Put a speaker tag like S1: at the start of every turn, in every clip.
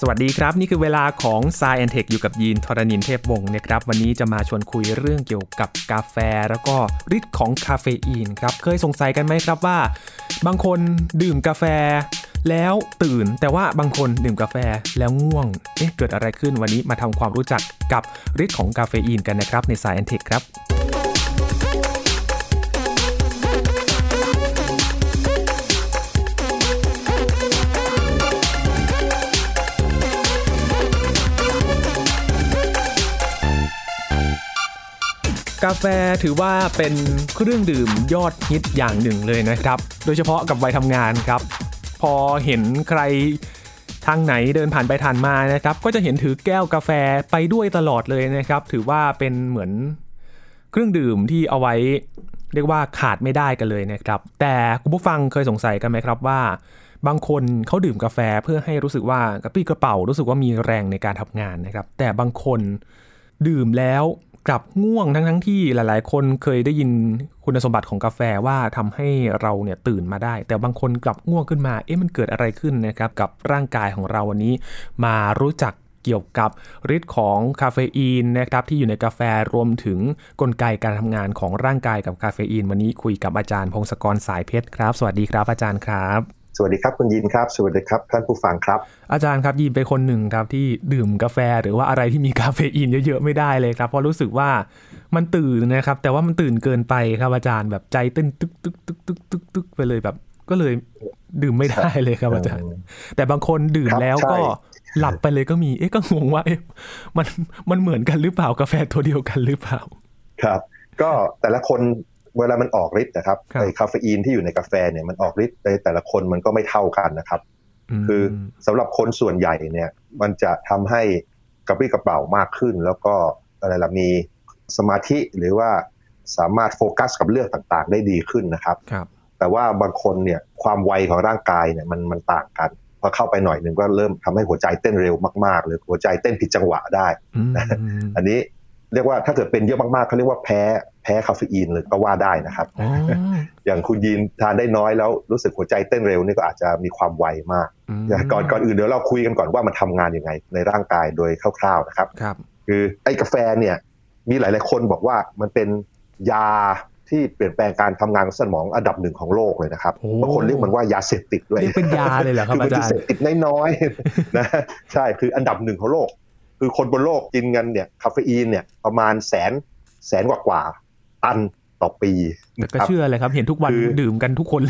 S1: สวัสดีครับ นี่คือเวลาของ s ายแอนเทคอยู่กับยีนทรณินเทพวงศ์นะครับ วันนี้จะมาชวนคุยเรื่องเกี่ยวกับกาแฟ แล้วก็ฤทธิ์ของคาเฟอีนครับ เคยสงสัยกันไหมครับว่า บางคนดื่มกาแฟ แล้วตื่น แต่ว่าบางคนดื่มกาแฟแล้วง่วง เอ๊ะ เกิดอะไรขึ้นวันนี้มาทำความรู้จักกับฤทธิ์ของคาเฟอีนกันนะครับใน Sci and Tech ครับ กาแฟถือว่าเป็นเครื่องดื่มยอดฮิตอย่างหนึ่งเลยนะครับ โดยเฉพาะกับวัยทำงานครับ พอเห็นใครทางไหนเดินผ่านไปผ่านมานะครับ ก็จะเห็นถือแก้วกาแฟไปด้วยตลอดเลยนะครับ ถือว่าเป็นเหมือนเครื่องดื่มที่เอาไว้เรียกว่าขาดไม่ได้กันเลยนะครับ แต่คุณผู้ฟังเคยสงสัยกันไหมครับว่า บางคนเขาดื่มกาแฟเพื่อให้รู้สึกว่ากระปี้กระเป๋ารู้สึกว่ามีแรงในการทำงานนะครับ แต่บางคนดื่มแล้ว กลับง่วงทั้งทั้งที่หลาย ๆ คนเคยได้ยินคุณสมบัติของกาแฟว่าทำให้เราเนี่ยตื่นมาได้ แต่บางคนกลับง่วงขึ้นมา เอ๊ะมันเกิดอะไรขึ้นนะครับกับร่างกายของเราวันนี้ มารู้จักเกี่ยวกับฤทธิ์ของคาเฟอีนนะครับที่อยู่ในกาแฟรวมถึงกลไกการทำงานของร่างกายกับคาเฟอีน วันนี้คุยกับอาจารย์พงศกรสายเพชรครับ สวัสดีครับอาจารย์ครับ
S2: สวัสดีครับคุณยินครับ สวัสดีครับท่านผู้ฟังครับ
S1: อาจารย์ครับยินเป็นคนหนึ่งครับที่ดื่มกาแฟหรือว่าอะไรที่มีคาเฟอีนเยอะๆไม่ได้เลยครับเพราะรู้สึกว่ามันตื่นนะครับ แต่ว่ามันตื่นเกินไปครับอาจารย์แบบใจเต้นตึกตึกตึกตึกตึกตึกไปเลยแบบ ก็เลยดื่มไม่ได้เลยครับอาจารย์ แต่บางคนดื่ม
S2: ครับ
S1: แล้ว
S2: ใช่
S1: ก็หลับไปเลยก็มีเอ๊ะก็งงว่าเอ๊ะมันมันเหมือนกันหรือเปล่ากาแฟตัวเดียวกันหรือเปล่า
S2: ครับ ก็แต่ละคน เวลามันออกฤทธิ์นะครับ
S1: ครับ
S2: ไอ้คาเฟอีนที่อยู่ในกาแฟเนี่ยมันออกฤทธิ์ในแต่ละคนมันก็ไม่เท่ากันนะครับ
S1: ม
S2: คือสำหรับคนส่วนใหญ่เนี่ยมันจะทำให้กระปรี้กระเป๋ามากขึ้น แล้วก็อะไรล่ะมีสมาธิหรือว่าสามารถโฟกัสกับเรื่องต่างๆ ได้ดีขึ้นนะครับ
S1: ครับ
S2: แต่ว่าบางคนเนี่ยความไวของร่างกายเนี่ยมันมันต่างกันพอเข้าไปหน่อยหนึ่งก็เริ่มทำให้หัวใจเต้นเร็วมากๆ หรือหัวใจเต้นผิดจังหวะได้
S1: อืม
S2: อันนี้ เรียกว่าถ้าเกิดเป็นเยอะมากๆเขาเรียกว่าแพ้แพ้คาเฟอีนเลยก็ว่าได้นะครับ
S1: อ๋อ
S2: อย่างคุณยีนทานได้น้อยแล้วรู้สึกหัวใจเต้นเร็วนี่ก็อาจจะมีความไวมาก
S1: ม
S2: ก่อนก่อนอื่นเดี๋ยวเราคุยกันก่อนว่ามันทำงานยังไง ในร่างกายโดยคร่าวๆนะครับ
S1: ครับ
S2: คือไอ้กาแฟเนี่ยมีหลายๆคนบอกว่ามันเป็นยาที่เปลี่ยนแปลงการทำงานของสมองอันดับหนึ่งของโลกเลยนะครับ
S1: โอ้
S2: บางคนเรียกมันว่ายาเสพติดด้วย
S1: เรียกเป็นยาเลยเหรอครับ
S2: คือมัน
S1: อา
S2: คื
S1: จา
S2: อ
S1: ร
S2: เส
S1: ย์
S2: พติดน้อยๆนะใช่คืออันดับหนึ่งของโลก คือคนบนโลกกินกันเนี่ยคาเฟอีนเนี่ยประมาณแสนแสนกว่ากว่าตันต่อปี
S1: แต่ก็
S2: นะครับ
S1: เชื่อเลยครับ เห็นทุกวัน
S2: คือ
S1: ดื่มกันทุกคน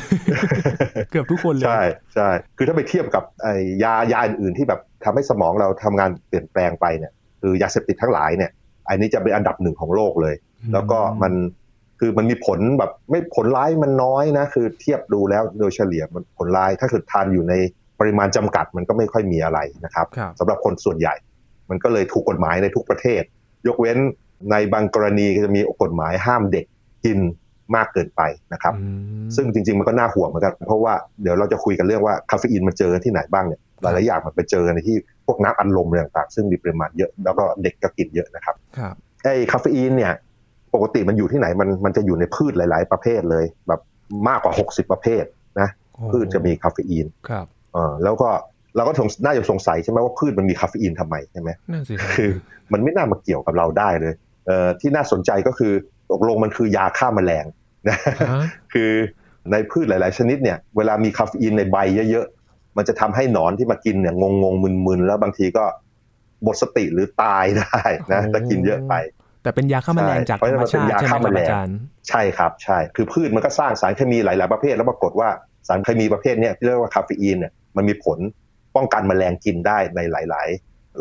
S1: เกือบทุกคนเลย
S2: ใช่ใช่คือถ้าไปเทียบกับไอ้ยายาอื่นๆที่แบบทำให้สมองเราทำงานเปลี่ยนแปลงไปเนี่ย คือยาเสพติดทั้งหลายเนี่ย อันนี้จะเป็นอันดับหนึ่งของโลกเลย แล้วก็มันคือมันมีผลแบบไม่ผลร้ายมันน้อยนะ คือเทียบดูแล้วโดยเฉลี่ยมันผลร้ายถ้าเกิดทานอยู่ในปริมาณจำกัดมันก็ไม่ค่อยมีอะไรนะครับ
S1: ครับ
S2: สำหรับคนส่วนใหญ่ มันก็เลยถูกกฎหมายในทุกประเทศ ยกเว้นในบางกรณีก็จะมีกฎหมายห้ามเด็กกินมากเกินไปนะครับ
S1: อืม
S2: ซึ่งจริง ๆ มันก็น่าห่วงเหมือนกัน เพราะว่าเดี๋ยวเราจะคุยกันเรื่องว่าคาเฟอีนมันเจอที่ไหนบ้างเนี่ยหลายๆอย่างมันไปเจอในที่พวกน้ำอัดลมอะไรต่างๆซึ่งมีปริมาณเยอะแล้วก็เด็กก็กินเยอะนะครับ
S1: ครับ
S2: ไอ้คาเฟอีนเนี่ยปกติมันอยู่ที่ไหนมันมันจะอยู่ในพืชหลาย ๆ ประเภทเลยแบบมากกว่า 60 ประเภทนะพืชจะมีคาเฟอีน
S1: ครับ
S2: เออแล้วก็ เราก็สงน่าจะสงสัยใช่ไหมว่าพืชมันมีคาเฟอีนทำไมใช่ไหม
S1: นั่นสิครับ
S2: คือมันไม่น่ามาเกี่ยวกับเราได้เลยเอ่อที่น่าสนใจก็คือตกลงมันคือยาฆ่าแมลงนะ
S1: ฮะ
S2: คือในพืชหลาย ๆ ชนิดเนี่ยเวลามีคาเฟอีนในใบเยอะ ๆ มันจะทำให้หนอนที่มากินเนี่ยงงงๆมึนๆแล้วบางทีก็หมดสติหรือตายได้นะถ้ากินเยอะไป
S1: แต่เป็นยาฆ่าแมลง
S2: ใช่
S1: จาก
S2: เพราะ
S1: ธรรม
S2: มันเป็น
S1: ชาติ
S2: ยา
S1: ใช่ไหม
S2: ฆ่า
S1: ครับ
S2: แมลง
S1: อาจารย์
S2: ใช่ครับใช่คือพืชมันก็สร้างสารเคมีหลาย ๆ ประเภทแล้วปรากฏว่าสารเคมีประเภทเนี้ที่เรียกว่าคาเฟอีนเนี่ยมันมีผล ป้องกันแมลงกินได้ในหลาย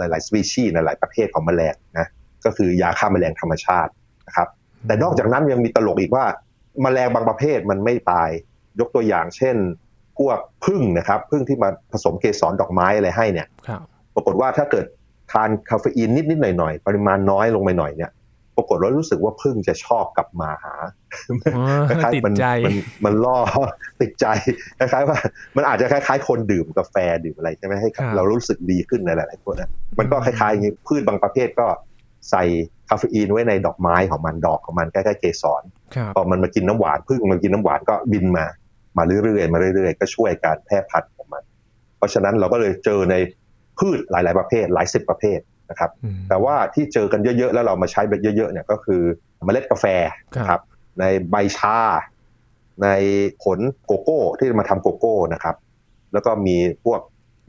S2: ๆ หลาย ๆ สปีชีส์ในหลายประเภทของแมลงนะก็คือยาฆ่าแมลงธรรมชาตินะครับ แต่นอกจากนั้นยังมีตลกอีกว่าแมลงบางประเภทมันไม่ตาย ยกตัวอย่างเช่น พวกพึ่งนะครับพึ่งที่มาผสมเกสรดอกไม้อะไรให้เนี่ย
S1: ครับ
S2: ปรากฏว่าถ้าเกิดทานคาเฟอีนนิด ๆ หน่อย ๆ ปริมาณน้อยลงไปหน่อยเนี่ย ปรากฏว่ารู้สึกว่าพึ่งจะชอบกลับมาหา
S1: อ๋อ
S2: คล้าย
S1: ติด
S2: ๆมัน
S1: ใจ
S2: มันมันล่อติดใจคล้ายๆว่า มันอาจจะคล้ายๆ คนดื่มกาแฟดื่มอะไรใช่ไหมให้
S1: ครับ
S2: เรารู้สึกดีขึ้นในหลายๆคนนะมันก็คล้ายๆอย่างนี้พืชบางประเภทก็ใส่คาเฟอีนไว้ในดอกไม้ของมันดอกของมันใกล้ๆเกสร
S1: ครับ
S2: พอมันมากินน้ำหวานพึ่งมันกินน้ำหวานก็บินมามาเรื่อยๆมาเรื่อยๆ ก็ช่วยการแพร่พันธุ์ของมัน เพราะฉะนั้นเราก็เลยเจอในพืพืชหลาย ๆ ประเภทหลายสิบประเภท นะครับแต่ว่าที่เจอกันเยอะๆ แล้วเรามาใช้แบบเยอะๆเนี่ยก็คือเมล็ดกาแฟครับในใบชา ในผลโกโก้ที่มาทำโกโก้นะครับ แล้วก็มีพวก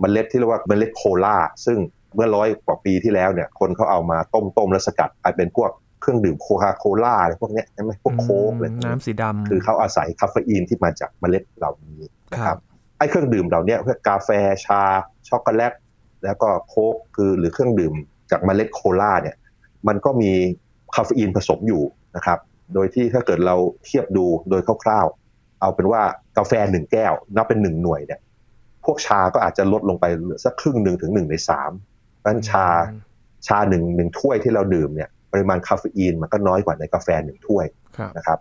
S2: เมล็ดที่เรียกว่าเมล็ดโคลาซึ่งเมื่อร้อยกว่าปีที่แล้วเนี่ยคนเขาเอามาต้มต้มแล้วสกัดกลายเป็นพวกเครื่องดื่มโคคาโคล่าอะไรพวกนี้ใช่ไหมพวกโค้กอะไร
S1: น้ำสีดำ
S2: คือเขาอาศัยคาเฟอีนที่มาจากเมล็ดเหล่านี้นะครับไอ้เครื่องดื่มเหล่านี้เพื่อกาแฟชาช็อกโกแลต แล้วก็โค้กคือหรือเครื่องดื่มจากเมล็ดโคลาเนี่ยมันก็มีคาเฟอีนผสมอยู่นะครับ โดยที่ถ้าเกิดเราเทียบดูโดยคร่าวๆ เอาเป็นว่ากาแฟหนึ่งแก้ว นับเป็นหนึ่งหน่วยเนี่ย พวกชาก็อาจจะลดลงไปเหลือสักครึ่งหนึ่งถึงหนึ่งในสามนั้นชาชาหนึ่งหนึ่งถ้วยที่เราดื่มเนี่ยปริมาณคาเฟอีนมันก็น้อยกว่าในกาแฟหนึ่งถ้วยนะครับ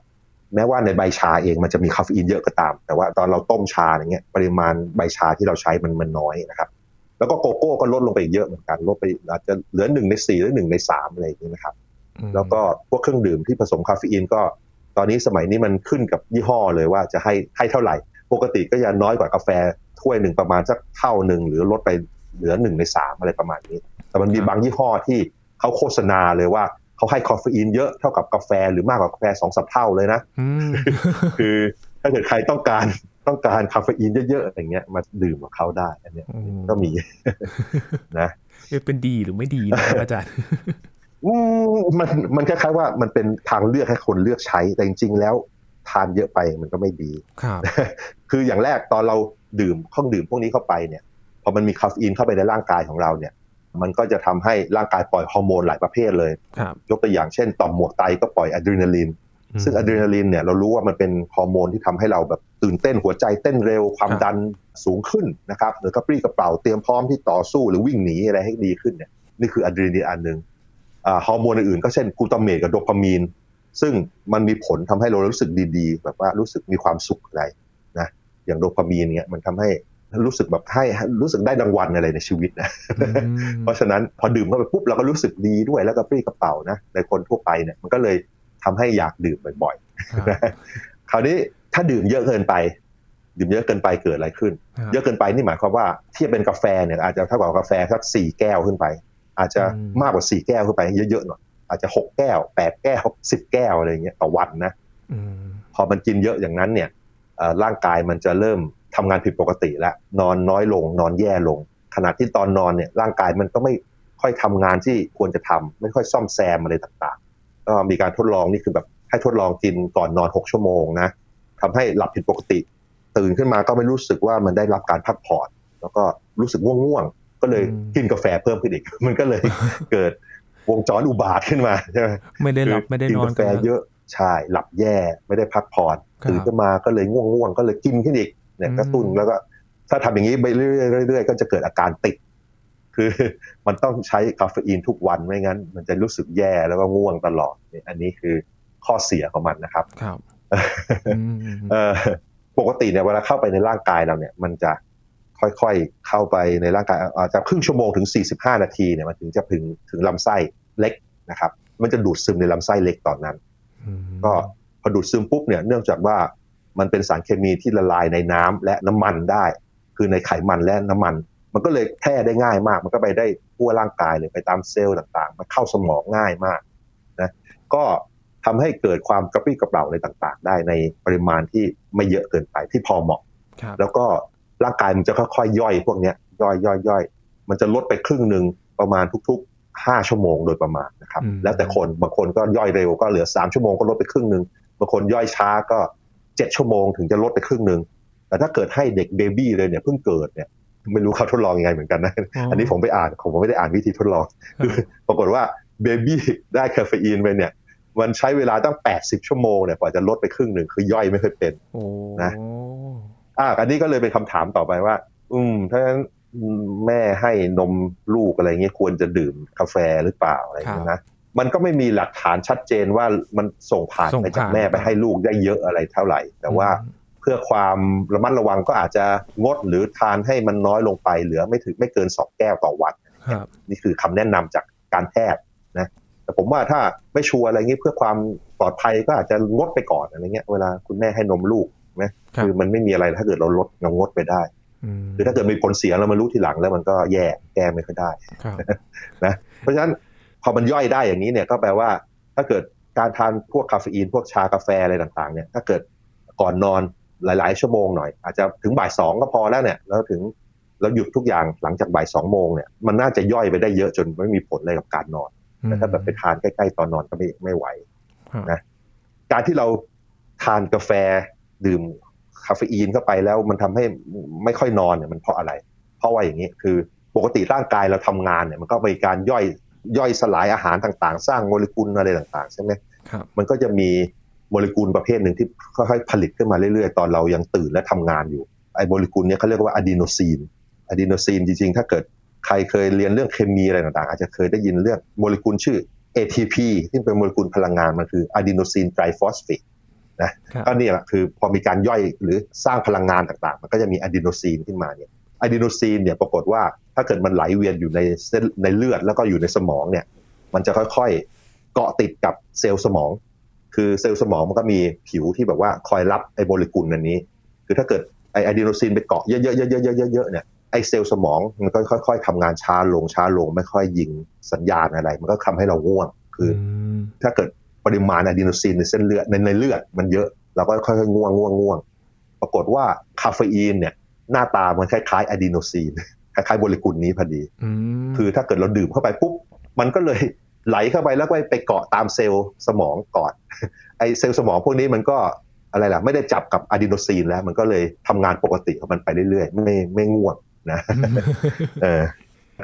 S2: แม้ว่าในใบชาเองมันจะมีคาเฟอีนเยอะก็ตาม แต่ว่าตอนเราต้มชาอย่างเงี้ยปริมาณใบชาที่เราใช้มันมันน้อยนะครับ แล้วก็โกโก้ก็ลดลงไปเยอะเหมือนกันลดไปอาจจะเหลือหนึ่งในสี่หรือหนึ่งในสามอะไรอย่างเงี้ยนะครับ แล้วก็พวกเครื่องดื่มที่ผสมคาเฟอีนก็ ตอนนี้สมัยนี้มันขึ้นกับยี่ห้อเลยว่าจะให้ให้เท่าไหร่ ปกติก็จะน้อยกว่ากาแฟถ้วยหนึ่งประมาณสักเท่าหนึ่งหรือลดไปเหลือหนึ่งในสามอะไรประมาณนี้ แต่มันมีบางยี่ห้อที่เขาโฆษณาเลยว่าเขาให้คาเฟอีนเยอะเท่ากับกาแฟหรือมากกว่ากาแฟสองสับเท่าเลยนะคือถ้าเกิดใครต้องการ ต้องการคาเฟอีนเยอะๆอย่างเงี้ยมาดื่มกับเขาได้ อันเนี้ยก็มีนะ
S1: เป็นดีหรือไม่ดีนะอาจารย์
S2: มันมันคล้ายๆว่ามันเป็นทางเลือกให้คนเลือกใช้แต่จริง ๆ แล้วทานเยอะไปมันก็ไม่ดี
S1: ครับ
S2: คืออย่างแรกตอนเราดื่มเครื่องดื่มพวกนี้เข้าไปเนี่ยพอมันมีคาเฟอีนเข้าไปในร่างกายของเราเนี่ย มันก็จะทำให้ร่างกายปล่อยฮอร์โมนหลายประเภทเลยยกตัวอย่างเช่นต่อมหมวกไตก็ปล่อยอะดรีนาลีน ซึ่งอะดรีนาลีนเนี่ยเรารู้ว่ามันเป็นฮอร์โมนที่ทำให้เราแบบตื่นเต้นหัวใจเต้นเร็วความดันสูงขึ้นนะครับหรือกระปรี้กระเป๋าเตรียมพร้อมที่ต่อสู้หรือวิ่งหนีอะไรให้ดีขึ้นเนี่ยนี่คืออะดรีนาลีนอันหนึ่งฮอร์โมนอื่นๆก็เช่นกูตาเมตกับโดพามีน ซึ่งมันมีผลทำให้เรารู้สึกดีๆ แบบว่ารู้สึกมีความสุขอะไรนะอย่างโดพามีนเนี่ยมันทำให้รู้สึกแบบให้รู้สึกได้รางวัลอะไรในชีวิตนะ เพราะฉะนั้นพอดื่มเข้าไปปุ๊บเราก็รู้สึกดีด้วยแล้วก็ปรี้กระเป๋านะในคนทั่วไปเนี่ยมันก็เลย ทำให้อยากดื่มบ่อยๆ คราวนี้ถ้าดื่มเยอะเกินไป ดื่มเยอะเกินไปเกิดอะไรขึ้น เยอะเกินไปนี่หมายความว่าเทียบเป็นกาแฟเนี่ยอาจจะเท่ากับกาแฟสักสี่แก้วขึ้นไป อาจจะมากกว่าสี่แก้วขึ้นไปเยอะๆหน่อยอาจจะหกแก้วแปดแก้วสิบแก้วอะไรเงี้ยต่อวันนะพอมันกินเยอะอย่างนั้นเนี่ยร่างกายมันจะเริ่มทำงานผิดปกติแล้วนอนน้อยลง นอนแย่ลง ขณะที่ตอนนอนเนี่ยร่างกายมันก็ไม่ค่อยทำงานที่ควรจะทำไม่ค่อยซ่อมแซมอะไรต่างๆ ก็มีการทดลองนี่คือแบบให้ทดลองกินก่อนนอนหกชั่วโมงนะทำให้หลับผิดปกติ ตื่นขึ้นมาก็ไม่รู้สึกว่ามันได้รับการพักผ่อน แล้วก็รู้สึกง่วงๆ ก็เลยกินกาแฟเพิ่มขึ้นอีก มันก็เลยเกิดวงจรอุบาทขึ้นมาใช่ไหม
S1: ไม่ได้หลับไม่ได้นอน
S2: กินกาแฟเยอะใช่หลับแย่ไม่ได้พักผ่อนตื่นขึ้นมาก็เลยง่วงๆ ก็เลยกินขึ้นอีกเนี่ยกระตุ้นแล้วก็ถ้าทำอย่างนี้ไปเรื่อยๆก็จะเกิดอาการติด คือมันต้องใช้คาเฟอีนทุกวันไม่งั้น มันจะรู้สึกแย่แล้วก็ง่วงตลอดอันนี้คือข้อเสียของมันนะครับ
S1: ครับ
S2: ปกติเนี่ยเวลาเข้าไปในร่างกายเราเนี่ย มันจะค่อยๆเข้าไปในร่างกายอาจจะครึ่งชั่วโมงถึง 45 นาทีเนี่ยมันถึงจะถึงถึงลำไส้เล็กนะครับ มันจะดูดซึมในลำไส้เล็กตอนนั้นก็พอดูดซึมปุ๊บเนี่ยเนื่องจากว่ามันเป็นสารเคมีที่ละลายในน้ำและน้ำมันได้ คือในไขมันและน้ำมัน มันก็เลยแพร่ได้ง่ายมาก มันก็ไปได้ทั่วร่างกายเลยไปตามเซลล์ต่างๆ มันเข้าสมองง่ายมากนะก็ทำให้เกิดความกระปรี้กระเป๋าอะไรต่างๆ ได้ในปริมาณที่ไม่เยอะเกินไปที่พอเหมาะ แล้วก็ร่างกายมันจะค่อยๆย่อยพวกนี้ย่อยย่อยย่อยมันจะลดไปครึ่งหนึ่งประมาณทุกๆห้าชั่วโมงโดยประมาณนะครับ แล้วแต่คนบางคนก็ย่อยเร็วก็เหลือสามชั่วโมงก็ลดไปครึ่งหนึ่งบางคนย่อยช้าก็เจ็ดชั่วโมงถึงจะลดไปครึ่งหนึ่งแต่ถ้าเกิดให้เด็กเบบี้เลยเนี่ยเพิ่งเกิดเนี่ย ไม่รู้เขาทดลองยังไงเหมือนกันนะ อันนี้ผมไปอ่านผมไม่ได้อ่านวิธีทดลอง คือปรากฏว่าเบบี้ได้คาเฟอีนไปเนี่ย มันใช้เวลาตั้งแปดสิบชั่วโมงเนี่ยกว่าจะลดไปครึ่งหนึ่งคือย่อยไม่ค่อยเป็นนะอ่าอันนี้ก็เลยเป็นคำถามต่อไปว่า อืมถ้าแม่ให้นมลูกอะไรเงี้ยควรจะดื่มกาแฟหรือเปล่าอะไรเงี้ยนะมันก็ไม่มีหลักฐานชัดเจนว่ามันส่งผ่านไปจากแม่ไปให้ลูกได้เยอะอะไรเท่าไหร่ แต่ว่า เพื่อความระมัดระวังก็อาจจะงดหรือทานให้มันน้อยลงไปเหลือไม่ถึงไม่เกินสองแก้วต่อวันนี่คือคำแนะนำจากการแพทย์นะแต่ผมว่าถ้าไม่ชัวร์อะไรเงี้เพื่อความปลอดภัยก็อาจจะงดไปก่อนอะไรเงี้ยเวลาคุณแม่ให้นมลูกไหมคือมันไม่มีอะไรถ้าเกิดเราลดเรางดไปได้คือถ้าเกิดมีผลเสียเรามารู้ทีหลังแล้วมันก็แย่แก้ไม่ค่อยได้นะเพราะฉะนั้นพอมันย่อยได้อย่างนี้เนี่ยก็แปลว่า ถ้าเกิดการทานพวกคาเฟอีนพวกชากาแฟอะไรต่างๆเนี่ยถ้าเกิดก่อนนอน หลาย ๆ ชั่วโมงหน่อย อาจจะถึงบ่ายสองก็พอแล้วเนี่ยแล้วถึงแล้วหยุดทุกอย่างหลังจากบ่ายสองโมงเนี่ยมันน่าจะย่อยไปได้เยอะจนไม่มีผลอะไรกับการนอนแต่ถ้าแบบไปทานใกล้ ๆ ตอนนอนก็ไม่ไม่ไหวนะการที่เราทานกาแฟดื่มคาเฟอีนเข้าไปแล้วมันทำให้ไม่ค่อยนอนเนี่ยมันเพราะอะไร เพราะว่าอย่างนี้คือปกติร่างกายเราทำงานเนี่ยมันก็มีการย่อยย่อยสลายอาหารต่างๆ สร้างโมเลกุลอะไรต่างๆใช่ไหมมันก็จะมี โมเลกุลประเภทหนึ่งที่ค่อยๆผลิตขึ้นมาเรื่อยๆ ตอนเรายังตื่นและทำงานอยู่ไอ้โมเลกุลนี้เขาเรียกว่าอะดีโนซีนอะดีโนซีนจริงๆ ถ้าเกิดใครเคยเรียนเรื่องเคมีอะไรต่างๆ อาจจะเคยได้ยินเรื่องโมเลกุลชื่อ ATP ที่เป็นโมเลกุลพลังงานมันคืออะดีโนซีนไตรฟอสเฟตนะก็นี่แหละคือพอมีการย่อยหรือสร้างพลังงานต่างๆ มันก็จะมีอะดีโนซีนขึ้นมาเนี่ยอะดีโนซีนเนี่ยปรากฏว่าถ้าเกิดมันไหลเวียนอยู่ในเส้นในเลือดแล้วก็อยู่ในสมองเนี่ยมันจะค่อยๆเกาะติดกับเซลล์สมอง คือเซลล์สมองมันก็มีผิวที่แบบว่าคอยรับไอ้โมเลกุลอันนี้ คือถ้าเกิดไอ้อะดีโนซีนไปเกาะเยอะๆๆๆๆๆเนี่ยไอ้เซลล์สมองมันก็ค่อย ๆทำงานช้าลงช้าลงไม่ค่อยยิงสัญญาณอะไร มันก็ทำให้เราง่วง คือ ถ้าเกิดปริมาณอะดีโนซีนในเส้นเลือดในในเลือดมันเยอะเราก็ค่อยๆง่วงง่วงง่วงปรากฏว่าคาเฟอีนเนี่ยหน้าตามันคล้ายๆอะดีโนซีนคล้ายๆโมเลกุลนี้พอดี คือถ้าเกิดเราดื่มเข้าไปปุ๊บ มันก็เลย ไหลเข้าไปแล้วก็ไปเกาะตามเซลล์สมองก่อน ไอเซลล์สมองพวกนี้มันก็อะไรล่ะ ไม่ได้จับกับอะดีโนซีนแล้ว มันก็เลยทำงานปกติของมันไปเรื่อยๆ ไม่ไม่ง่วงนะเออ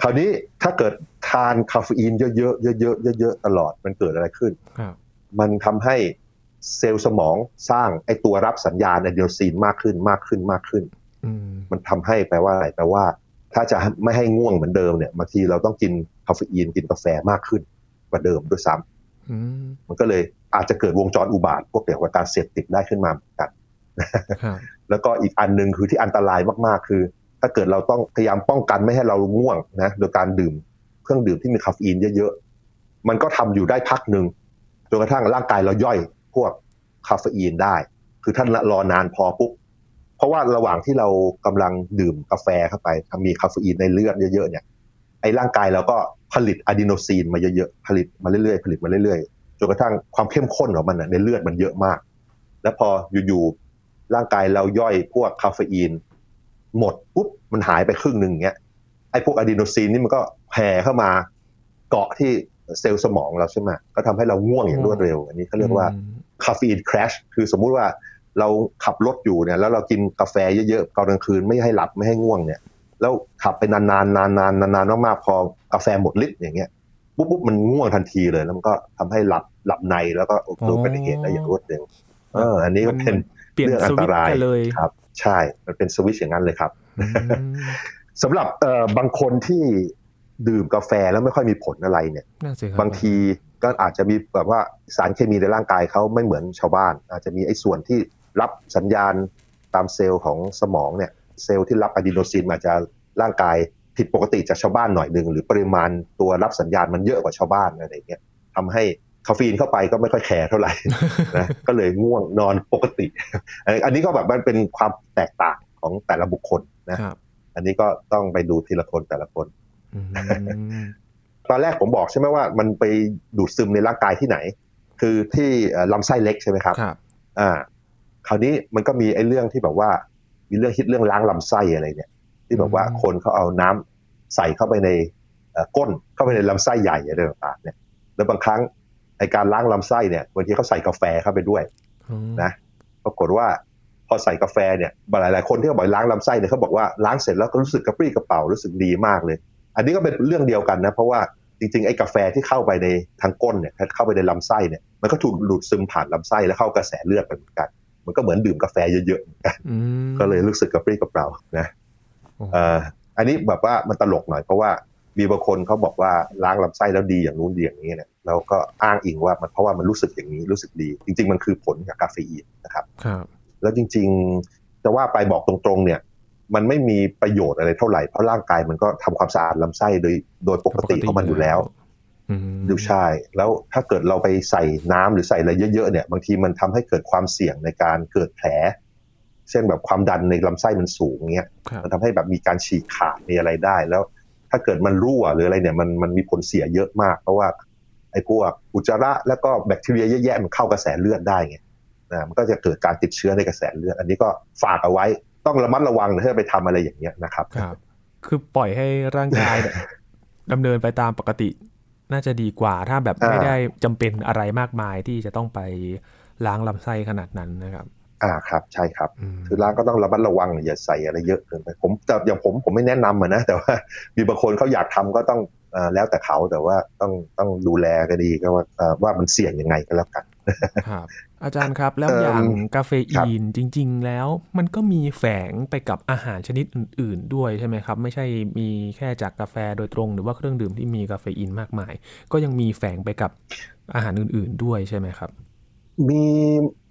S2: คราวนี้ถ้าเกิดทานคาเฟอีนเยอะๆเยอะๆเยอะๆตลอดมันเกิดอะไรขึ้น มันทำให้เซลล์สมองสร้างไอตัวรับสัญญาณอะดีโนซีนมากขึ้นมากขึ้นมากขึ้นมันทำให้แปลว่าอะไรแปลว่า ถ้าจะไม่ให้ง่วงเหมือนเดิมเนี่ยบางทีเราต้องกินคาเฟอีนกินกาแฟมากขึ้น กว่าเดิมด้วยซ้ำมันก็เลยอาจจะเกิดวงจรอุบาทว์พวกเกี่ยวกับการเสพติดได้ขึ้นมาเหมือนกันแล้วก็อีกอันหนึ่งคือที่อันตรายมากๆ คือ ถ้าเกิดเราต้องพยายามป้องกันไม่ให้เราง่วงนะโดยการดื่มเครื่องดื่มที่มีคาเฟอีนเยอะๆมันก็ทำอยู่ได้พักหนึ่งจนกระทั่งร่างกายเราย่อยพวกคาเฟอีนได้ คือถ้าเรารอนานพอปุ๊บเพราะว่าระหว่างที่เรากำลังดื่มกาแฟเข้าไปมีคาเฟอีนในเลือดเยอะๆเนี่ยไอ้ร่างกายเราก็ ผลิตอะดีโนซีนมาเยอะๆผลิตมาเรื่อยๆผลิตมาเรื่อยๆจนกระทั่งความเข้มข้นของมันในเลือดมันเยอะมาก แล้วพออยู่ๆร่างกายเราย่อยพวกคาเฟอีน หมดปุ๊บมันหายไปครึ่งหนึ่งเงี้ยไอ้พวกอะดีโนซีนนี่มันก็แผ่เข้ามาเกาะที่เซลล์สมองเราใช่ไหมก็ทำให้เราง่วงอย่างรวดเร็ว อันนี้เขาเรียกว่า caffeine crash คือสมมุติว่าเราขับรถอยู่เนี่ยแล้วเรากินกาแฟเยอะๆตอนกลางคืนไม่ให้หลับไม่ให้ง่วงเนี่ย แล้วขับไปนานๆนานๆนานๆมากๆพอกาแฟหมดฤทธิ์อย่างเงี้ยปุ๊บปุ๊บมันง่วงทันทีเลย แล้วมันก็ทำให้หลับหลับในแล้วก็เกิดอุบัติเหตุได้อย่างรวดเร็วเออ อันนี้ก็เป็นเรื่องอันตรายเลยครับ ใช่ มันเป็นสวิตช์อย่างนั้นเลยครับสำหรับเอ่อบางคนที่ดื่มกาแฟแล้วไม่ค่อยมีผลอะไรเนี่ยบางทีก็อาจจะมีแบบว่าสารเคมีในร่างกายเขาไม่เหมือนชาวบ้าน อาจจะมีไอ้ส่วนที่รับสัญญาณตามเซลล์ของสมองเนี่ย เซลล์ที่รับอะดีโนซีนมาจะร่างกายผิดปกติจากชาวบ้านหน่อยหนึ่งหรือปริมาณตัวรับสัญญาณมันเยอะกว่าชาวบ้านอะไรเงี้ยทำให้คาเฟอีนเข้าไปก็ไม่ค่อยแคร์เท่าไหร่นะก็เลยง่วงนอนปกติ อันนี้ก็แบบมันเป็นความแตกต่างของแต่ละบุคคลนะอันนี้ก็ต้องไปดูทีละคนแต่ละคน ตอนแรกผมบอกใช่ไหมว่ามันไปดูดซึมในร่างกายที่ไหน คือที่ลำไส้เล็กใช่ไหมครับอ่าคราวนี้มันก็มีไอ้เรื่องที่แบบว่า มีเรื่องคิดเรื่องล้างลำไส้อะไรเนี่ย ที่แบบว่าคนเขาเอาน้ำใส่เข้าไปในก้นเข้าไปในลำไส้ใหญ่อะไรต่างๆเนี่ย แล้วบางครั้งไอการล้างลำไส้เนี่ยบางทีเขาใส่กาแฟเข้าไปด้วยนะปรากฏว่าพอใส่กาแฟเนี่ยหลายๆคนที่เขาบอกล้างลำไส้เนี่ยเขาบอกว่าล้างเสร็จแล้วก็รู้สึกกระปรี้กระเป๋ารู้สึกดีมากเลย อันนี้ก็เป็นเรื่องเดียวกันนะเพราะว่าจริงๆไอ้กาแฟที่เข้าไปในทางก้นเนี่ยเข้าไปในลำไส้เนี่ยมันก็ถูกดูดซึมผ่านลำไส้แล้วเข้ากระแสเลือดไปเหมือนกัน มันก็เหมือนดื่มกาแฟเยอะๆก็เลยรู้สึกกระปรี้กระเป๋านะอันนี้แบบว่ามันตลกหน่อยเพราะว่ามีบางคนเขาบอกว่าล้างลำไส้แล้วดีอย่างนู้นดีอย่างนี้เนี่ยแล้วก็อ้างอิงว่ามันเพราะว่ามันรู้สึกอย่างนี้รู้สึกดี จริง ๆ มันคือผลจากกาเฟอีนนะครับ
S1: ครับ
S2: แล้วจริง ๆ จะว่าไปบอกตรงๆ เนี่ย มันไม่มีประโยชน์อะไรเท่าไหร่เพราะร่างกายมันก็ทำความสะอาดลำไส้โดยโดยปกติของมันอยู่แล้ว ดูใช่แล้วถ้าเกิดเราไปใส่น้ำหรือใส่อะไรเยอะๆเนี่ย บางทีมันทำให้เกิดความเสี่ยงในการเกิดแผล เช่นแบบความดันในลำไส้มันสูงเงี้ย
S1: ครับ
S2: มันทำให้แบบมีการฉีกขาดมีอะไรได้ แล้วถ้าเกิดมันรั่วหรืออะไรเนี่ยมันมันมีผลเสียเยอะมาก เพราะว่าไอ้พวกอุจจาระแล้วก็แบคทีเรียเยอะแยะมันเข้ากระแสเลือดได้ไงนะมันก็จะเกิดการติดเชื้อในกระแสเลือด อันนี้ก็ฝากเอาไว้ต้องระมัดระวังนะถ้าไปทำอะไรอย่างเงี้ยนะครับ
S1: ครับ คือปล่อยให้ร่างกายเนี่ยดำเนินไปตามปกติ น่าจะดีกว่าถ้าแบบ
S2: อ่า
S1: ไม่ได้จำเป็นอะไรมากมายที่จะต้องไปล้างลำไส้ขนาดนั้นนะครับ
S2: อ่าครับ ใช่ครับ
S1: อืม
S2: คือร้านก็ต้องระมัดระวังอย่าใส่อะไรเยอะเกินไปผมแต่อย่างผมผมไม่แนะนำอะนะแต่ว่ามีบางคนเขาอยากทำก็ต้องเอ่อแล้วแต่เขาแต่ว่าต้องต้องดูแลก็ดีก็ว่าเอ่อว่ามันเสี่ยงยังไงก็แล้วกัน
S1: ครับอาจารย์ครับแล้ว
S2: เอิ่ม
S1: อย่างกาเฟอีนจริง ๆ แล้ว มันก็มีแฝงไปกับอาหารชนิดอื่น ๆ ด้วยใช่ไหมครับ ไม่ใช่มีแค่จากกาแฟโดยตรง หรือว่าเครื่องดื่มที่มีกาเฟอีนมากมาย ก็ยังมีแฝงไปกับอาหารอื่น ๆ ด้วยใช่ไหมครับ
S2: มี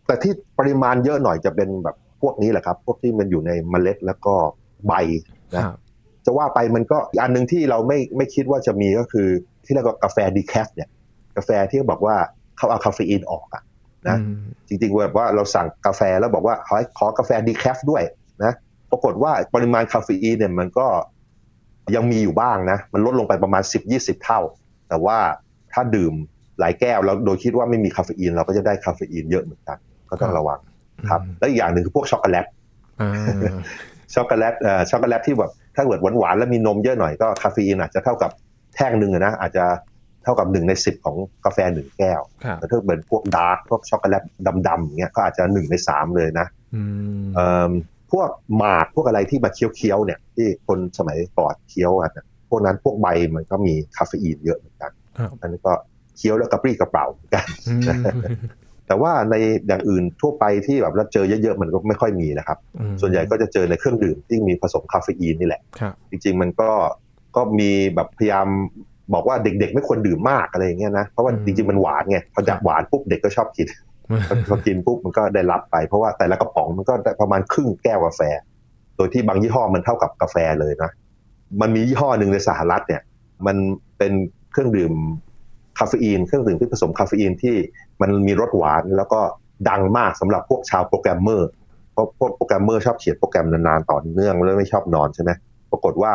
S2: แต่ที่ปริมาณเยอะหน่อยจะเป็นแบบพวกนี้แหละครับ พวกที่มันอยู่ในเมล็ดแล้วก็ใบ
S1: ค
S2: นะ
S1: รับ
S2: จะว่าไปมันก็อีกอันหนึ่งที่เราไม่ไม่คิดว่าจะมีก็คือที่เรียกว่ากาแฟดีแคฟเนี่ยกาแฟที่บอกว่า เขาเอาคาเฟอีนออกอะนะ
S1: อืม
S2: จริงๆแบบว่าเราสั่งกาแฟแล้วบอกว่าขอขอกาแฟดีแคฟด้วยนะปรากฏว่าปริมาณคาเฟอีนเนี่ยมันก็ยังมีอยู่บ้างนะ มันลดลงไปประมาณ 10-20 เท่า แต่ว่าถ้าดื่มหลายแก้วแล้วโดยคิดว่าไม่มีคาเฟอีนเราก็จะได้คาเฟอีนเยอะเหมือนกัน ก็ต้องระวังครับ
S1: อืม
S2: แล้วอีกอย่างหนึ่งคือพวกช็อกโกแลต
S1: อ่า
S2: ช็อกโกแลตเอ่อช็อกโกแลตที่แบบถ้าเกิดหวานๆแล้วมีนมเยอะหน่อยก็คาเฟอีนอาจจะเท่ากับแท่งหนึ่งอะนะอาจจะเท่ากับหนึ่งในสิบของกาแฟหนึ่งแก้ว
S1: ครับ
S2: แต่ถ้าเป็นพวก dark พวกช็อกโกแลตดำๆอย่างเงี้ยก็อาจจะหนึ่งในสามเลยนะ
S1: อืม
S2: เอิ่มพวกหมากพวกอะไรที่มาเคี้ยวๆเนี่ยที่คนสมัยก่อนเคี้ยวกันน่ะพวกนั้นพวกใบมันก็มีคาเฟอีนเยอะเหมือนกัน
S1: ครับ
S2: อันนี้ก็เคี้ยวแล้วกระปรี้กระเป๋าเหมือนกัน
S1: อืม
S2: แต่ว่าในอย่างอื่นทั่วไปที่แบบเราเจอเยอะๆมันก็ไม่ค่อยมีนะครับ
S1: อืม
S2: ส่วนใหญ่ก็จะเจอในเครื่องดื่มที่มีผสมคาเฟอีนนี่แหละ
S1: ครับ
S2: จริงๆมันก็ก็มีแบบพยายาม บอกว่าเด็กๆ ไม่ควรดื่มมากอะไรอย่างเงี้ยนะเพราะว่า
S1: อืม
S2: จริงๆมันหวานไงพอจากหวานปุ๊บเด็กก็ชอบกินพอกินปุ๊บมันก็ได้รับไป เพราะว่าแต่ละกระป๋องมันก็ได้ประมาณครึ่งแก้วกาแฟ โดยที่บางยี่ห้อมันเท่ากับกาแฟเลยนะมันมียี่ห้อหนึ่งในสหรัฐเนี่ย มันเป็นเครื่องดื่มคาเฟอีนเครื่องดื่มที่ผสมคาเฟอีนที่มันมีรสหวานแล้วก็ดังมากสำหรับพวกชาวโปรแกรมเมอร์เพราะพวกโปรแกรมเมอร์ชอบเขียนโปรแกรมนานๆต่อเนื่องแล้วไม่ชอบนอนใช่ไหมปรากฏว่า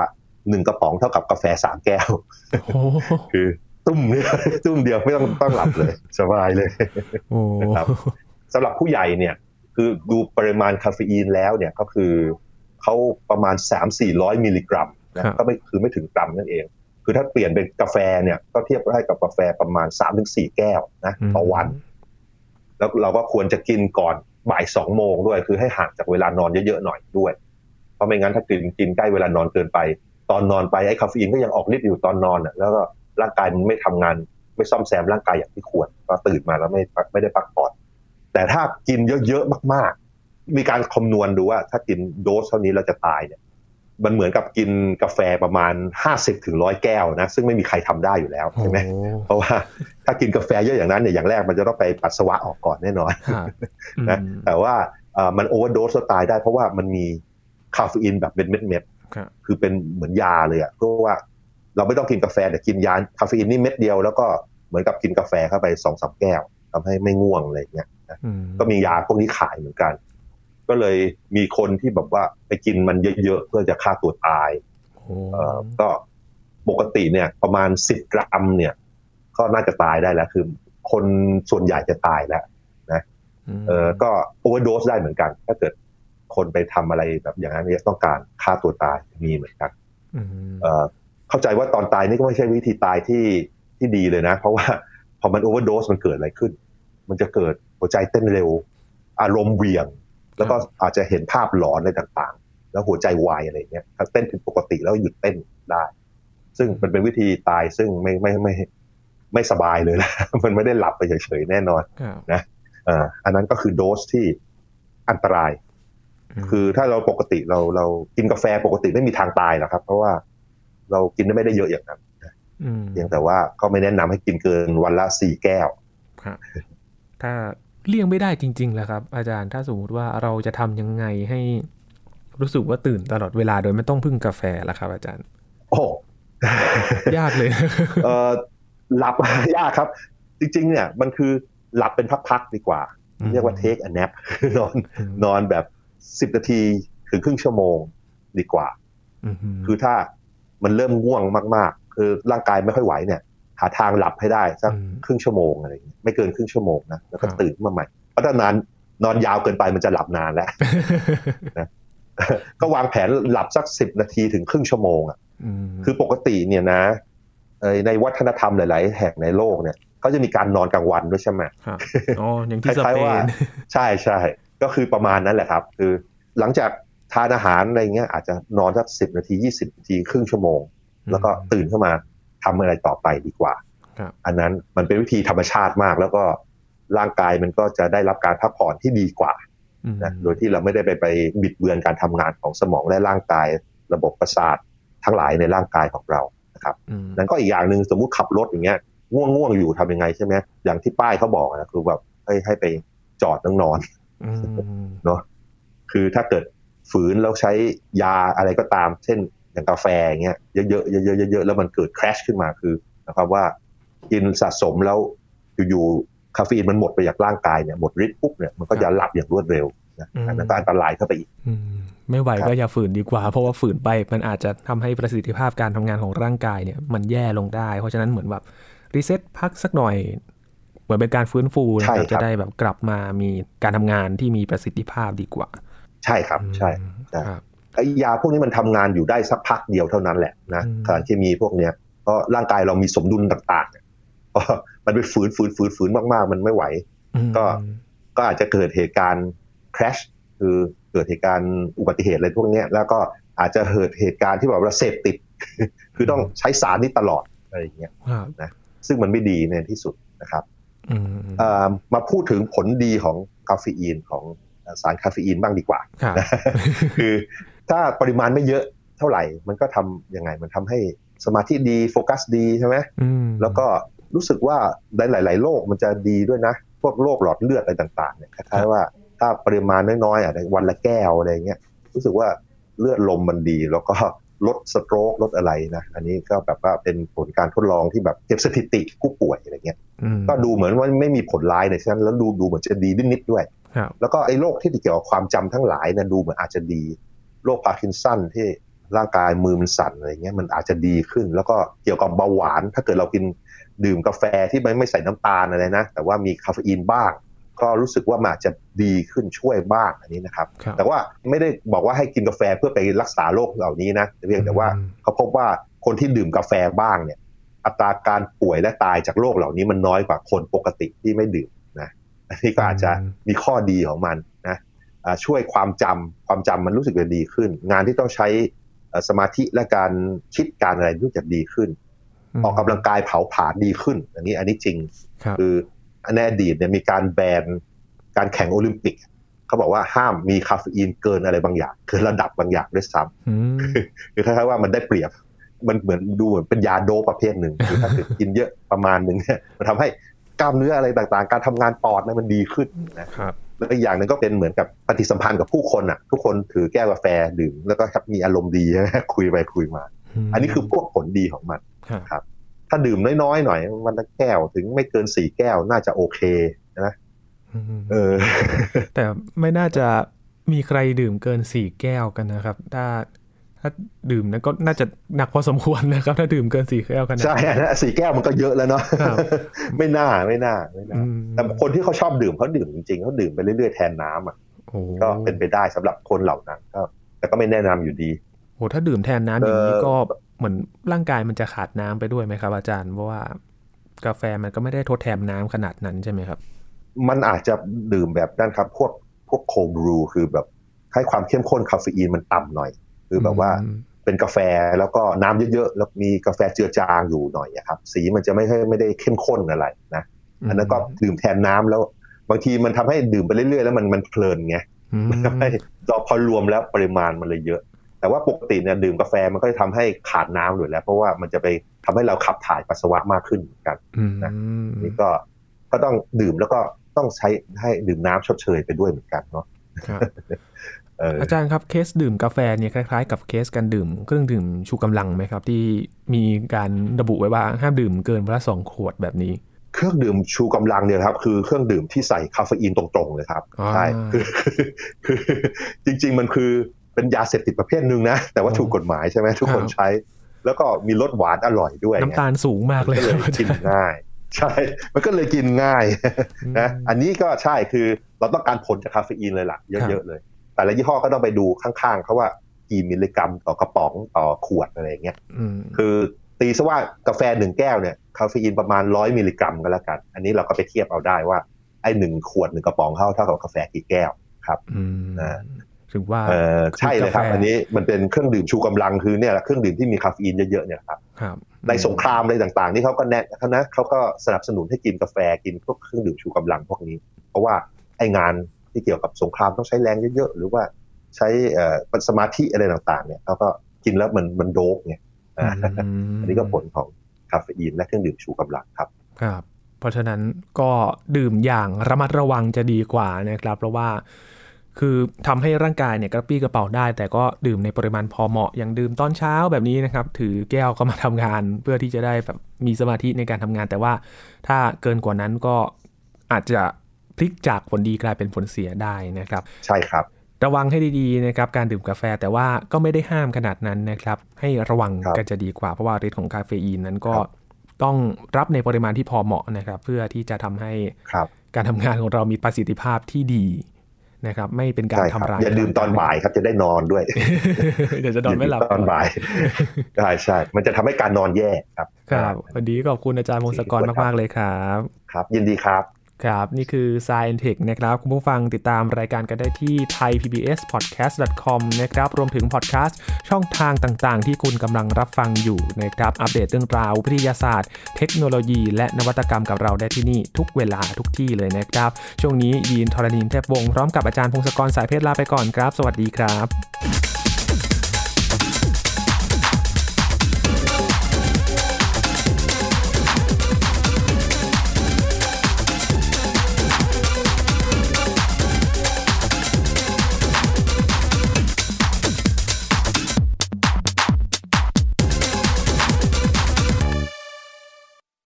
S2: หนึ่งกระป๋องเท่ากับกาแฟสามแก้ว
S1: โอ้โห
S2: คือตุ้มเนี่ยตุ้มเดียวไม่ต้องต้องหลับเลย สบายเลย
S1: โอ้
S2: ครับสำหรับผู้ใหญ่เนี่ย คือดูปริมาณคาเฟอีนแล้วเนี่ยก็คือเขาประมาณ 3 4 0 0 มิลลิกรัมนะก็ไม่คือไม่ถึงกรัมนั่นเอง คือถ้าเปลี่ยนเป็นกาแฟเนี่ยก็เทียบได้กับกาแฟประมาณ 3-4 แก้วนะต่อวัน แล้วเราก็ควรจะกินก่อนบ่ายสองโมงด้วย คือให้ห่างจากเวลานอนเยอะๆหน่อยด้วย เพราะไม่งั้นถ้ากินกินใกล้เวลานอนเกินไป ตอนนอนไปไอ้คาเฟอีนก็ยังออกฤทธิ์อยู่ตอนนอนอะแล้วก็ร่างกายมันไม่ทำงาน ไม่ซ่อมแซมร่างกายอย่างที่ควร ก็ตื่นมาแล้วไม่ไม่ได้พักผ่อนแต่ถ้ากินเยอะๆมาก ๆ มีการคำนวณดูว่า ถ้ากินโดสเท่านี้เราจะตายเนี่ย มันเหมือนกับกินกาแฟประมาณ50ถึงร้อยแก้วนะ ซึ่งไม่มีใครทำได้อยู่แล้วใช่ไหม
S1: โอ้
S2: เพราะว่าถ้ากินกาแฟเยอะอย่างนั้นเนี่ยอย่างแรกมันจะต้องไปปัสสาวะออกก่อนแน่นอน
S1: ครับ
S2: นะ
S1: อืม
S2: แต่ว่าเอ่อมันโอเวอร์โดสตายได้เพราะว่ามันมีคาเฟอีนแบบเม็ดเม็ดเม็ด
S1: ครับ
S2: คือเป็นเหมือนยาเลยอะเพราะว่าเราไม่ต้องกินกาแฟแต่กินยาคาเฟอีนนี่เม็ดเดียวแล้วก็เหมือนกับกินกาแฟเข้าไปสองสามแก้วทำให้ไม่ง่วงอะไรอย่างเงี้ย
S1: อืม
S2: ก็มียาพวกนี้ขายเหมือนกัน ก็เลยมีคนที่แบบว่าไปกินมันเยอะๆเพื่อจะฆ่าตัวตาย
S1: โอ้
S2: เอ่อก็ปกติเนี่ย ประมาณสิบกรัมเนี่ย ก็น่าจะตายได้แล้วคือ คนส่วนใหญ่จะตายแล้ว
S1: ม
S2: เออก็โอเวอร์โดสได้เหมือนกัน ถ้าเกิด คนไปทำอะไรแบบอย่างนั้นเนี่ยต้องการฆ่าตัวตายมีเหมือนกัน
S1: อืม
S2: เออเข้าใจว่าตอนตายนี่ก็ไม่ใช่วิธีตายที่ที่ดีเลยนะ เพราะว่าพอมันโอเวอร์โดสมันเกิดอะไรขึ้น มันจะเกิดหัวใจเต้นเร็ว อารมณ์เหวี่ยง แล้วก็อาจจะเห็นภาพหลอนอะไรต่างๆ แล้วหัวใจวายอะไรเงี้ยถ้าเต้นผิดปกติแล้วหยุดเต้นได้ ซึ่งมันเป็นวิธีตายซึ่งไม่ไม่ไม่ไม่ไม่สบายเลยนะมันไม่ได้หลับไปเฉยๆแน่นอน
S1: ครับ
S2: เอ่ออันนั้นก็คือโดสที่อันตราย
S1: ม
S2: คือถ้าเราปกติเราเรากินกาแฟปกติไม่มีทางตายหรอกครับ เพราะว่าเรากินได้ไม่ได้เยอะอย่างนั้น
S1: ม
S2: เพียงแต่ว่าก็ไม่แนะนำให้กินเกินวันละสี่แก้ว
S1: ครับถ้าเลี่ยงไม่ได้จริงๆแหละครับ อาจารย์ถ้าสมมติว่าเราจะทำยังไงให้รู้สึกว่าตื่นตลอดเวลาโดยไม่ต้องพึ่งกาแฟล่ะครับ อาจารย์
S2: โอ้
S1: ยากเลย
S2: เออหลับยากครับ จริง ๆ เนี่ย มันคือหลับเป็นพักๆดีกว่า เรียกว่า take a nap นอนนอนแบบ สิบนาทีถึงครึ่งชั่วโมงดีกว่า
S1: อืม
S2: คือถ้ามันเริ่มง่วงมาก ๆ คือร่างกายไม่ค่อยไหวเนี่ย หาทางหลับให้ได้สัก
S1: อืม
S2: ครึ่งชั่วโมงอะไรอย่างเงี้ยไม่เกินครึ่งชั่วโมงนะแล้วก็
S1: ครับ
S2: ตื่นขึ้นมาใหม่เพราะถ้านานนอนยาวเกินไปมันจะหลับนานแล้วก็วางแผนหลับสักสิบนาทีถึงครึ่งชั่วโมงอะ
S1: ม
S2: คือปกติเนี่ยนะเอ่อในวัฒนธรรมหลาย ๆ แห่งในโลกเนี่ยเขาจะมีการนอนกลางวันด้วยใช่ไหม
S1: ครับอ๋ออย่าง
S2: ค
S1: ที่ส
S2: ล้าย
S1: เป
S2: ๆว่านใช่ใช่ ก็คือประมาณนั้นแหละครับ คือหลังจากทานอาหารอะไรเงี้ยอาจจะนอนสักสิบนาทียี่สิบนาทีครึ่งชั่วโมง แล้วก็ตื่นขึ้นมาทำอะไรต่อไปดีกว่า
S1: ครับ
S2: อันนั้นมันเป็นวิธีธรรมชาติมากแล้วก็ร่างกายมันก็จะได้รับการพักผ่อนที่ดีกว่า
S1: อืม
S2: นะโดยที่เราไม่ได้ไปไปบิดเบือนการทำงานของสมองและร่างกายระบบประสาททั้งหลายในร่างกายของเรานะครับ
S1: อืม
S2: นั้นก็อีกอย่างหนึ่งสมมุติขับรถอย่างเงี้ยง่วงง่วงๆอยู่ทำยังไงใช่ไหมอย่างที่ป้ายเขาบอกนะคือแบบให้ให้ไปจอดนั่งนอน
S1: อืม
S2: เนาะคือถ้าเกิดฝืนแล้วใช้ยาอะไรก็ตาม เช่นอย่างกาแฟอย่างเงี้ยเยอะๆเยอะๆเยอะๆแล้วมันเกิด crash ขึ้นมาคือนะครับว่ากินสะสมแล้วอยู่ๆคาเฟอีนมันหมดไปจากร่างกายเนี่ยหมดฤทธิ์ปุ๊บเนี่ยมันก็จะหลับอย่างรวดเร็วนะอันนั้นก็อันตรายเข้าไปอีก
S1: อืมไม่ไหว
S2: ครับ
S1: ก็อย่าฝืนดีกว่า เพราะว่าฝืนไปมันอาจจะทำให้ประสิทธิภาพการทำงานของร่างกายเนี่ยมันแย่ลงได้ เพราะฉะนั้นเหมือนแบบรีเซ็ตพักสักหน่อย เหมือนเป็นการฟื้นฟูนะครับจะได้แบบกลับมามีการทำงานที่มีประสิทธิภาพดีกว่า
S2: ใช่ครับใช่
S1: อืม
S2: ใช่
S1: ครับ
S2: ไอ้ยาพวกนี้มันทำงานอยู่ได้สักพักเดียวเท่านั้นแหละนะ
S1: อืม
S2: สารเคมีพวกเนี้ยก็ร่างกายเรามีสมดุลต่างๆเนี่ยพอมันไปฝืนฝืนฝืนฝืนมากๆ มันไม่ไหว
S1: อืม
S2: ก็ก็อาจจะเกิดเหตุการณ์ crash คือเกิดเหตุการณ์อุบัติเหตุอะไรพวกเนี้ยแล้วก็อาจจะเกิดเหตุการณ์ที่แบบว่าเสพติด คือต้องใช้สารนี้ตลอดอะไรอย่างเงี้ย
S1: ครับ
S2: ซึ่งมันไม่ดีในที่สุดนะครับ
S1: อื ม
S2: เอ่อมาพูดถึงผลดีของคาเฟอีนของสารคาเฟอีนบ้างดีกว่า
S1: ครับ
S2: นะคือถ้าปริมาณไม่เยอะเท่าไหร่ มันก็ทำยังไง มันทำให้สมาธิดีโฟกัสดีใช่ไหม
S1: อืม
S2: แล้วก็รู้สึกว่าในหลาย ๆ โรคมันจะดีด้วยนะ พวกโรคหลอดเลือดอะไรต่างๆเนี่ยคล้ายๆว่าถ้าปริมาณน้อยๆอะวันละแก้วอะไรเงี้ยรู้สึกว่าเลือดลมมันดีแล้วก็ ลดสโตรกลดอะไรนะ อันนี้ก็แบบว่าเป็นผลการทดลองที่แบบเก็บสถิติผู้ป่วยอะไรเงี้ย
S1: อืม
S2: ก็ดูเหมือนว่าไม่มีผลร้ายในฉะนั้นแล้วดูดูเหมือนจะดีนิดๆด้วย
S1: ครับ
S2: แล้วก็ไอ้โรคที่เกี่ยวกับความจำทั้งหลายเนี่ยดูเหมือนอาจจะดี โรคพาร์กินสันที่ร่างกายมือมันสั่นอะไรเงี้ยมันอาจจะดีขึ้น แล้วก็เกี่ยวกับเบาหวาน ถ้าเกิดเรากินดื่มกาแฟที่ไม่ไม่ใส่น้ำตาลอะไรนะ แต่ว่ามีคาเฟอีนบ้าง ก็รู้สึกว่ามันอาจจะดีขึ้นช่วยบ้างอันนี้นะครับ
S1: ครับ
S2: แต่ว่าไม่ได้บอกว่าให้กินกาแฟเพื่อไปรักษาโรคเหล่านี้นะแต่เพียงแต่ว่า
S1: อืม
S2: เขาพบว่าคนที่ดื่มกาแฟบ้างเนี่ย อัตราการป่วยและตายจากโรคเหล่านี้มันน้อยกว่าคนปกติที่ไม่ดื่มนะอันนี้ก็อาจจะมีข้อดีของมันนะอ่าช่วยความจำความจำมันรู้สึกจะดีขึ้น งานที่ต้องใช้เอ่อสมาธิและการคิดการอะไรรู้สึกดีขึ้น ออกกำลังกายเผาผลาญดีขึ้น อันนี้อันนี้จริง
S1: ครับ
S2: คือ ในอดีตเนี่ยมีการแบนการแข่งโอลิมปิกเขาบอกว่าห้ามมีคาเฟอีนเกินอะไรบางอย่างเกินระดับบางอย่างด้วยซ้ำ
S1: อืม
S2: คือคล้ายๆว่ามันได้เปรียบมันเหมือนดูเหมือนเป็นยาโดปประเภทหนึ่งคือถ้าเกิดกินเยอะประมาณหนึ่งเนี่ยมันทำให้กล้ามเนื้ออะไรต่างๆ การทำงานปอดเนี่ยมันดีขึ้นนะครับแล้วอีกอย่างหนึ่งก็เป็นเหมือนกับปฏิสัมพันธ์กับผู้คนอะ ทุกคนถือแก้วกาแฟดื่มแล้วก็ครับมีอารมณ์ดีใช่ไหมคุยไปคุยมา อันนี้คือพวกผลดีของมัน
S1: ครับ
S2: ถ้าดื่มน้อยๆหน่อย วันละแก้วถึงไม่เกินสี่แก้วน่าจะโอเคนะ
S1: อืม
S2: เออ
S1: แต่ไม่น่าจะมีใครดื่มเกินสี่แก้วกันนะครับ ถ้าถ้าดื่มนั้นก็น่าจะหนักพอสมควรนะครับ ถ้าดื่มเกินสี่แก้วกันนะ
S2: ใช่อันนะสี่แก้วมันก็เยอะแล้วเนาะ
S1: ครับ
S2: ไม่น่าไม่น่าไม่น่า
S1: อืม
S2: แต่คนที่เขาชอบดื่มเขาดื่มจริงๆเขาดื่มไปเรื่อยๆแทนน้ำอะ
S1: โอ้
S2: ก็เป็นไปได้สำหรับคนเหล่านั้นก็แต่ก็ไม่แนะนำอยู่ดี
S1: โหถ้าดื่มแทนน้ำอย่างนี้
S2: เอ่อ
S1: ก็ เหมือนร่างกายมันจะขาดน้ำไปด้วยไหมครับ อาจารย์เพราะว่ากาแฟมันก็ไม่ได้ทดแทนน้ำขนาดนั้นใช่ไหมครับ
S2: มันอาจจะดื่มแบบนั้นครับ พวกพวกโคบรูคือแบบให้ความเข้มข้นคาเฟอีนมันต่ำหน่อย คือแบบว่า
S1: อืม
S2: เป็นกาแฟแล้วก็น้ำเยอะๆแล้วมีกาแฟเจือจางอยู่หน่อยอะครับ สีมันจะไม่ให้ไม่ได้เข้มข้นอะไรนะอันนั้นก็ดื่มแทนน้ำแล้ว บางทีมันทำให้ดื่มไปเรื่อยๆ แล้วมันมันเพลินไง
S1: อืม
S2: ทำให้เราพอรวมแล้วปริมาณมันเลยเยอะ แต่ว่าปกติเนี่ยดื่มกาแฟมันก็จะทำให้ขาดน้ำอยู่แล้ว เพราะว่ามันจะไปทำให้เราขับถ่ายปัสสาวะมากขึ้นเหมือนกัน
S1: อืม
S2: นี่ก็ก็ต้องดื่มแล้วก็ต้องใช้ให้ดื่มน้ำชดเชยไปด้วยเหมือนกันเนาะ
S1: ครับ
S2: เออ
S1: อาจารย์ครับเคสดื่มกาแฟเนี่ยคล้ายๆ กับเคสการดื่มเครื่องดื่มชูกำลังไหมครับ ที่มีการระบุไว้ว่าห้ามดื่มเกินวันละสองขวดแบบนี้
S2: เครื่องดื่มชูกำลังเนี่ยครับคือเครื่องดื่มที่ใส่คาเฟอีนตรงๆเลยครับ
S1: อ่า
S2: ใช่คือคือจริง ๆ มันคือ เป็นยาเสพติดประเภทหนึ่งนะ แต่ว่าถูกกฎหมายใช่ไหมทุกคนใช้ แล้วก็มีรสหวานอร่อยด้วย
S1: น้ำตาลสูงมากเลย
S2: ก็เลยกินง่าย ใช่ มันก็เลยกินง่ายนะอันนี้ก็ใช่คือเราต้องการผลจากคาเฟอีนเลยล่ะเยอะๆเลย แต่ละยี่ห้อก็ต้องไปดูข้างๆเขาว่ากี่มิลลิกรัมต่อกระป๋องต่อขวดอะไรอย่างเงี้ย
S1: อืม
S2: คือตีซะว่ากาแฟหนึ่งแก้วเนี่ยคาเฟอีนประมาณร้อยมิลลิกรัมก็แล้วกัน อันนี้เราก็ไปเทียบเอาได้ว่าไอ้หนึ่งขวดหนึ่งกระป๋องเขาเท่ากับกาแฟกี่แก้วครับ
S1: อืม
S2: อ่า
S1: ถึงว่า
S2: เออใช่เลยครับ
S1: กาแฟ
S2: อันนี้มันเป็นเครื่องดื่มชูกำลังคือเนี่ยแหละเครื่องดื่มที่มีคาเฟอีนเยอะๆเนี่ยครับ
S1: ครับ
S2: ในสงครามอะไรต่างๆ นี่เขาก็แนะเขานะเขาก็สนับสนุนให้กินกาแฟกินพวกเครื่องดื่มชูกำลังพวกนี้ เพราะว่าไอ้งานที่เกี่ยวกับสงครามต้องใช้แรงเยอะๆหรือว่าใช้เอ่อสมาธิอะไรต่างๆ เนี่ยเขาก็กินแล้วมันมันโดกไงอ่า
S1: ม
S2: อันนี้ก็ผลของคาเฟอีนและเครื่องดื่มชูกำลังครับ
S1: ครับ เพราะฉะนั้นก็ดื่มอย่างระมัดระวังจะดีกว่านะครับ เพราะว่า คือทำให้ร่างกายเนี่ยกระปรี้กระเป๋าได้ แต่ก็ดื่มในปริมาณพอเหมาะอย่างดื่มตอนเช้าแบบนี้นะครับ ถือแก้วก็มาทำงาน เพื่อที่จะได้แบบมีสมาธิในการทำงาน แต่ว่าถ้าเกินกว่านั้นก็อาจจะพลิกจากผลดีกลายเป็นผลเสียได้นะครับ
S2: ใช่ครับ
S1: ระวังให้ดีๆนะครับการดื่มกาแฟแต่ว่าก็ไม่ได้ห้ามขนาดนั้นนะครับ ให้ระวัง
S2: ครับ
S1: กันจะดีกว่าเพราะว่าฤทธิ์ของคาเฟอีนนั้นก็
S2: ครับ
S1: ต้องรับในปริมาณที่พอเหมาะนะครับ เพื่อที่จะทำให้
S2: ครับ
S1: การทำงานของเรามีประสิทธิภาพที่ดี นะครับ ไม่เป็นการ
S2: ใช่ครับ
S1: ทำร้าย
S2: อย่าดื่มตอนบ่ายครับจะได้นอนด้วย
S1: เดี๋ยวจะนอนไม่หลับ
S2: ย่าดื่ตอนบ่ายใช่ใช่มันจะทำให้การนอนแย่ครับ
S1: ครับวันนี้ขอบคุณอาจารย์พงศกรมากๆเลยครับ
S2: ครับ ยินดีครับ
S1: ครับ นี่คือ Science Tech นะครับ คุณผู้ฟังติดตามรายการกันได้ที่ thaipbspodcast.com นะครับ รวมถึงพอดแคสต์ช่องทางต่างๆ ที่คุณกำลังรับฟังอยู่นะครับ อัปเดตเรื่องราววิทยาศาสตร์ เทคโนโลยี และนวัตกรรมกับเราได้ที่นี่ทุกเวลาทุกที่เลยนะครับ ช่วงนี้ยีนทรณินเทพวงศ์พร้อมกับอาจารย์พงศกรสายเพชรลาไปก่อนครับ สวัสดีครับ